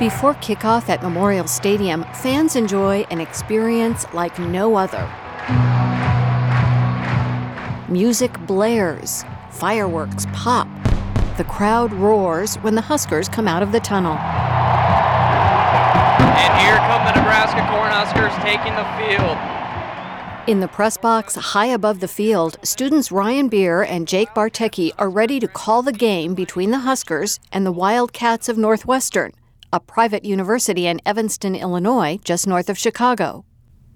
Before kickoff at Memorial Stadium, fans enjoy an experience like no other. Music blares, fireworks pop, the crowd roars when the Huskers come out of the tunnel. And here come the Nebraska Cornhuskers taking the field. In the press box high above the field, students Ryan Beer and Jake Bartecki are ready to call the game between the Huskers and the Wildcats of Northwestern a private university in Evanston, Illinois, just north of Chicago.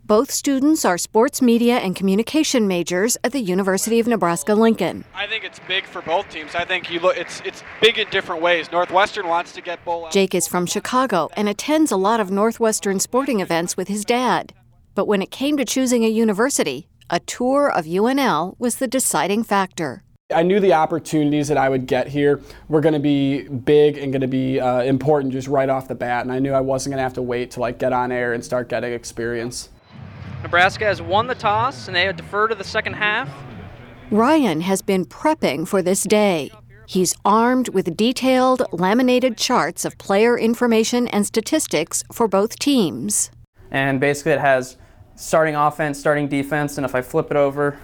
Both students are sports media and communication majors at the University of Nebraska Lincoln. I think it's big for both teams. I think you look it's it's big in different ways. Northwestern wants to get bowl. Jake is from Chicago and attends a lot of Northwestern sporting events with his dad. But when it came to choosing a university, a tour of UNL was the deciding factor. I knew the opportunities that I would get here were going to be big and going to be uh, important just right off the bat, and I knew I wasn't going to have to wait to like get on air and start getting experience. Nebraska has won the toss, and they defer to the second half. Ryan has been prepping for this day. He's armed with detailed, laminated charts of player information and statistics for both teams. And basically, it has starting offense, starting defense, and if I flip it over,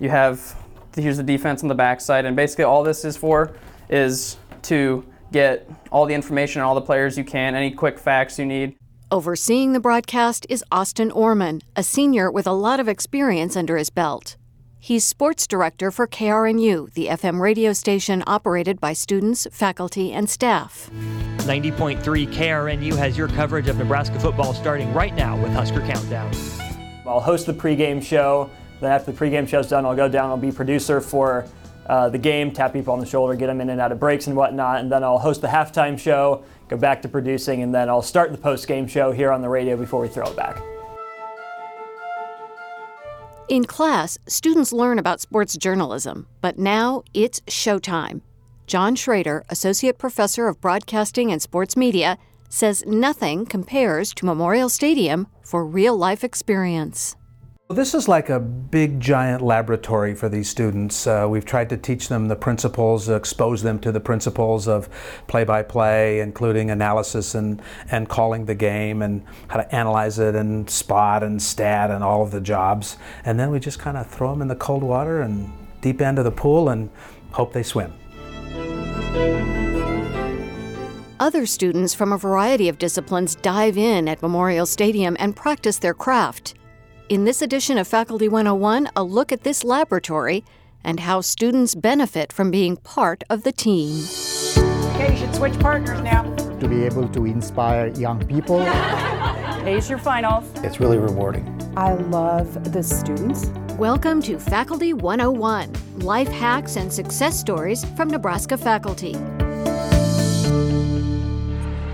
you have here's the defense on the backside, and basically all this is for is to get all the information on all the players you can, any quick facts you need. Overseeing the broadcast is Austin Orman, a senior with a lot of experience under his belt. He's sports director for KRNU, the FM radio station operated by students, faculty, and staff. 90.3 KRNU has your coverage of Nebraska football starting right now with Husker Countdown. I'll host the pregame show then after the pregame show's done, I'll go down. I'll be producer for uh, the game, tap people on the shoulder, get them in and out of breaks and whatnot, and then I'll host the halftime show, go back to producing, and then I'll start the post-game show here on the radio before we throw it back. In class, students learn about sports journalism, but now it's showtime. John Schrader, Associate Professor of Broadcasting and Sports Media, says nothing compares to Memorial Stadium for real life experience. This is like a big giant laboratory for these students. Uh, we've tried to teach them the principles, expose them to the principles of play by play, including analysis and, and calling the game and how to analyze it and spot and stat and all of the jobs. And then we just kind of throw them in the cold water and deep end of the pool and hope they swim. Other students from a variety of disciplines dive in at Memorial Stadium and practice their craft. In this edition of Faculty 101, a look at this laboratory and how students benefit from being part of the team. Okay, you should switch partners now. To be able to inspire young people. Today's your finals. It's really rewarding. I love the students. Welcome to Faculty 101 Life Hacks and Success Stories from Nebraska Faculty.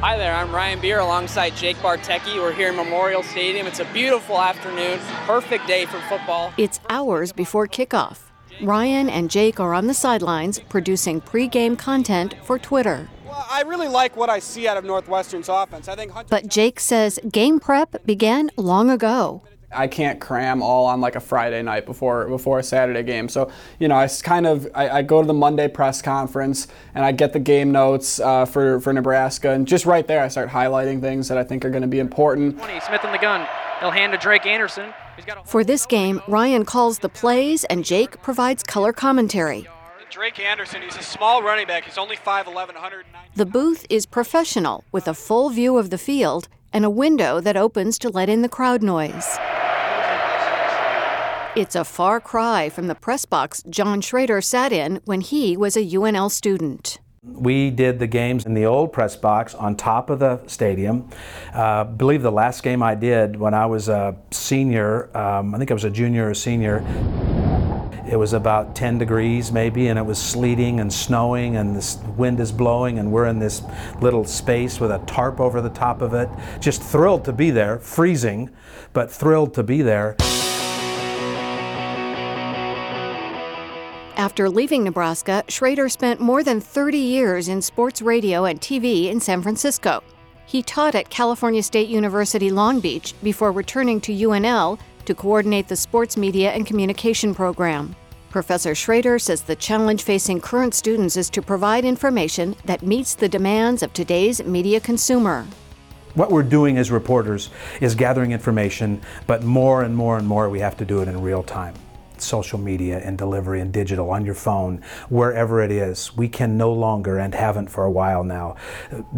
Hi there, I'm Ryan Beer alongside Jake Bartecki. We're here in Memorial Stadium. It's a beautiful afternoon, perfect day for football. It's hours before kickoff. Ryan and Jake are on the sidelines producing pregame content for Twitter. Well, I really like what I see out of Northwestern's offense. I think Hunter- But Jake says game prep began long ago. I can't cram all on like a Friday night before before a Saturday game. So you know, I kind of I, I go to the Monday press conference and I get the game notes uh, for for Nebraska, and just right there I start highlighting things that I think are going to be important. 20, Smith in the gun. He'll hand to Drake Anderson. For this game, Ryan calls the plays and Jake provides color commentary. Drake Anderson, he's a small running back. He's only 5'11", 190. The booth is professional with a full view of the field and a window that opens to let in the crowd noise. It's a far cry from the press box John Schrader sat in when he was a UNL student. We did the games in the old press box on top of the stadium. Uh, believe the last game I did when I was a senior, um, I think I was a junior or senior, it was about 10 degrees maybe, and it was sleeting and snowing, and the wind is blowing, and we're in this little space with a tarp over the top of it. Just thrilled to be there, freezing, but thrilled to be there. After leaving Nebraska, Schrader spent more than 30 years in sports radio and TV in San Francisco. He taught at California State University Long Beach before returning to UNL to coordinate the sports media and communication program. Professor Schrader says the challenge facing current students is to provide information that meets the demands of today's media consumer. What we're doing as reporters is gathering information, but more and more and more we have to do it in real time. Social media and delivery and digital on your phone, wherever it is. We can no longer, and haven't for a while now,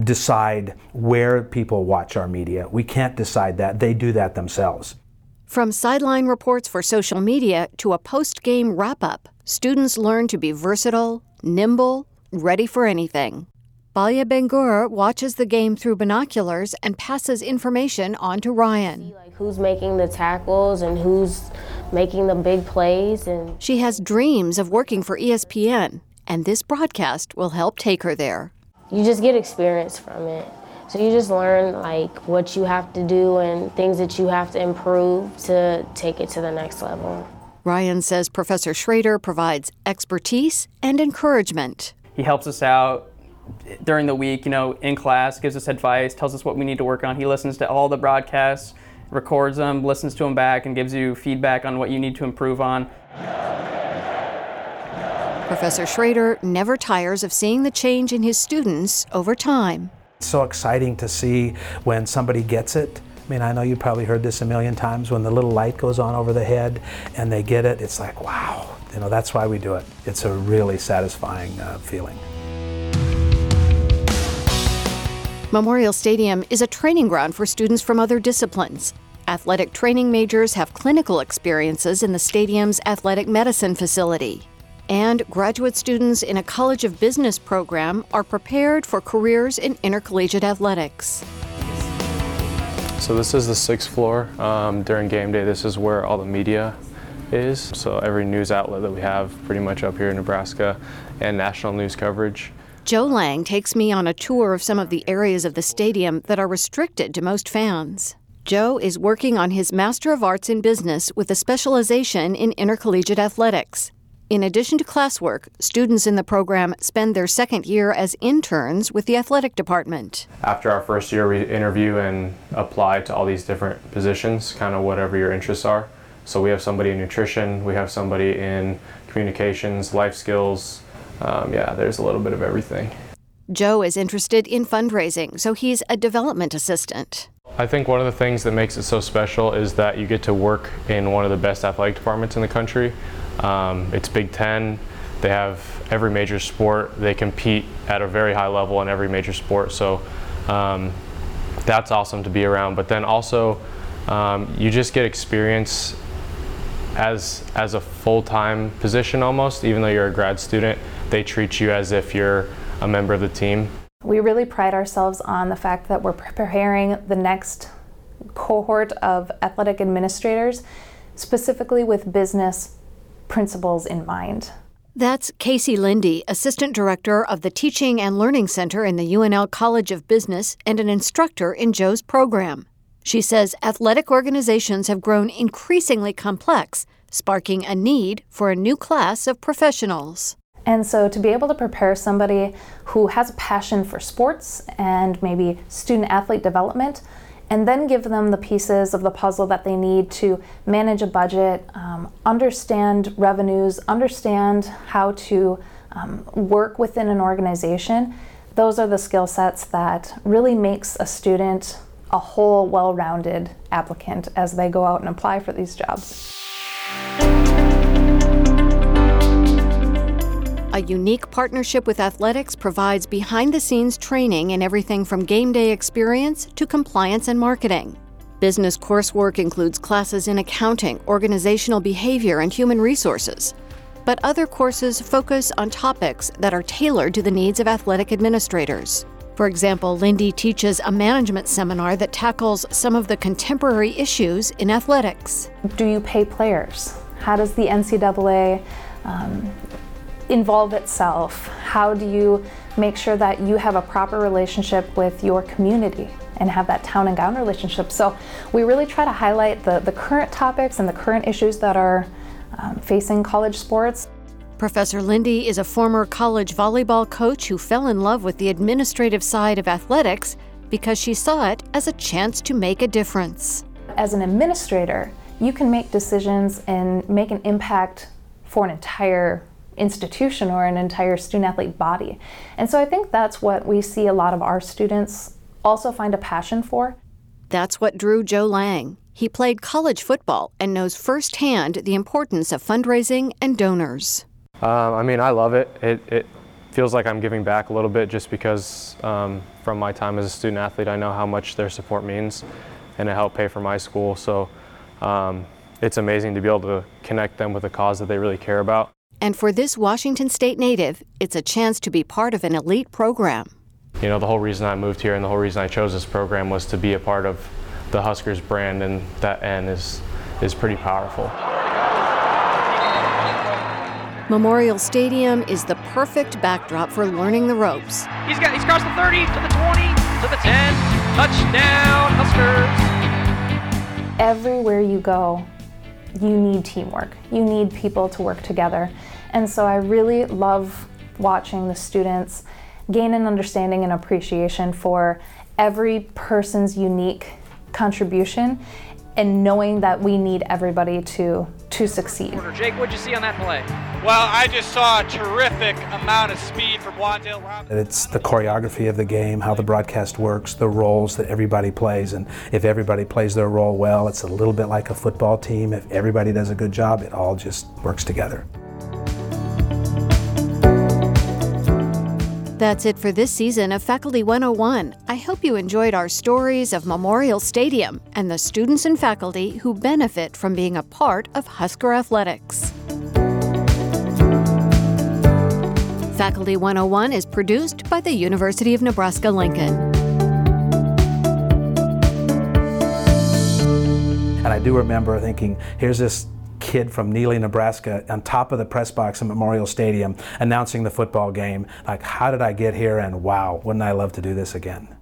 decide where people watch our media. We can't decide that. They do that themselves. From sideline reports for social media to a post game wrap up, students learn to be versatile, nimble, ready for anything. Balya Bengur watches the game through binoculars and passes information on to Ryan. Like who's making the tackles and who's making the big plays and She has dreams of working for ESPN, and this broadcast will help take her there. you just get experience from it. So you just learn like what you have to do and things that you have to improve to take it to the next level. Ryan says Professor Schrader provides expertise and encouragement. He helps us out during the week, you know, in class, gives us advice, tells us what we need to work on. He listens to all the broadcasts, records them, listens to them back, and gives you feedback on what you need to improve on. Professor Schrader never tires of seeing the change in his students over time. It's so exciting to see when somebody gets it. I mean, I know you probably heard this a million times when the little light goes on over the head and they get it. It's like, wow, you know, that's why we do it. It's a really satisfying uh, feeling. Memorial Stadium is a training ground for students from other disciplines. Athletic training majors have clinical experiences in the stadium's athletic medicine facility. And graduate students in a College of Business program are prepared for careers in intercollegiate athletics. So this is the sixth floor. Um, during game day, this is where all the media is. So every news outlet that we have pretty much up here in Nebraska and national news coverage. Joe Lang takes me on a tour of some of the areas of the stadium that are restricted to most fans. Joe is working on his Master of Arts in Business with a specialization in intercollegiate athletics. In addition to classwork, students in the program spend their second year as interns with the athletic department. After our first year, we interview and apply to all these different positions, kind of whatever your interests are. So we have somebody in nutrition, we have somebody in communications, life skills. Um, yeah, there's a little bit of everything. Joe is interested in fundraising, so he's a development assistant. I think one of the things that makes it so special is that you get to work in one of the best athletic departments in the country. Um, it's Big Ten. They have every major sport. They compete at a very high level in every major sport. So um, that's awesome to be around. But then also, um, you just get experience as as a full-time position almost. Even though you're a grad student, they treat you as if you're a member of the team. We really pride ourselves on the fact that we're preparing the next cohort of athletic administrators, specifically with business principles in mind. That's Casey Lindy, Assistant Director of the Teaching and Learning Center in the UNL College of Business and an instructor in Joe's program. She says athletic organizations have grown increasingly complex, sparking a need for a new class of professionals. And so to be able to prepare somebody who has a passion for sports and maybe student athlete development, and then give them the pieces of the puzzle that they need to manage a budget, um, understand revenues, understand how to um, work within an organization, those are the skill sets that really makes a student a whole well-rounded applicant as they go out and apply for these jobs. A unique partnership with athletics provides behind the scenes training in everything from game day experience to compliance and marketing. Business coursework includes classes in accounting, organizational behavior, and human resources. But other courses focus on topics that are tailored to the needs of athletic administrators. For example, Lindy teaches a management seminar that tackles some of the contemporary issues in athletics. Do you pay players? How does the NCAA um, involve itself? How do you make sure that you have a proper relationship with your community and have that town and gown relationship? So we really try to highlight the, the current topics and the current issues that are um, facing college sports. Professor Lindy is a former college volleyball coach who fell in love with the administrative side of athletics because she saw it as a chance to make a difference. As an administrator, you can make decisions and make an impact for an entire institution or an entire student athlete body. And so I think that's what we see a lot of our students also find a passion for. That's what drew Joe Lang. He played college football and knows firsthand the importance of fundraising and donors. Um, I mean, I love it. it. It feels like I'm giving back a little bit just because um, from my time as a student athlete, I know how much their support means and it helped pay for my school. So um, it's amazing to be able to connect them with a cause that they really care about. And for this Washington State native, it's a chance to be part of an elite program. You know, the whole reason I moved here and the whole reason I chose this program was to be a part of the Huskers brand, and that N is, is pretty powerful. Memorial Stadium is the perfect backdrop for learning the ropes. He's got he's crossed the 30 to the 20 to the 10. Touchdown Huskers. Everywhere you go, you need teamwork. You need people to work together. And so I really love watching the students gain an understanding and appreciation for every person's unique contribution and knowing that we need everybody to to succeed. Jake, what'd you see on that play? Well, I just saw a terrific amount of speed from Wan'Dale Robinson. It's the choreography of the game, how the broadcast works, the roles that everybody plays, and if everybody plays their role well, it's a little bit like a football team. If everybody does a good job, it all just works together. That's it for this season of Faculty 101. I hope you enjoyed our stories of Memorial Stadium and the students and faculty who benefit from being a part of Husker Athletics. Faculty 101 is produced by the University of Nebraska Lincoln. And I do remember thinking, here's this kid from Neligh, Nebraska, on top of the press box in Memorial Stadium announcing the football game. Like, how did I get here? And wow, wouldn't I love to do this again?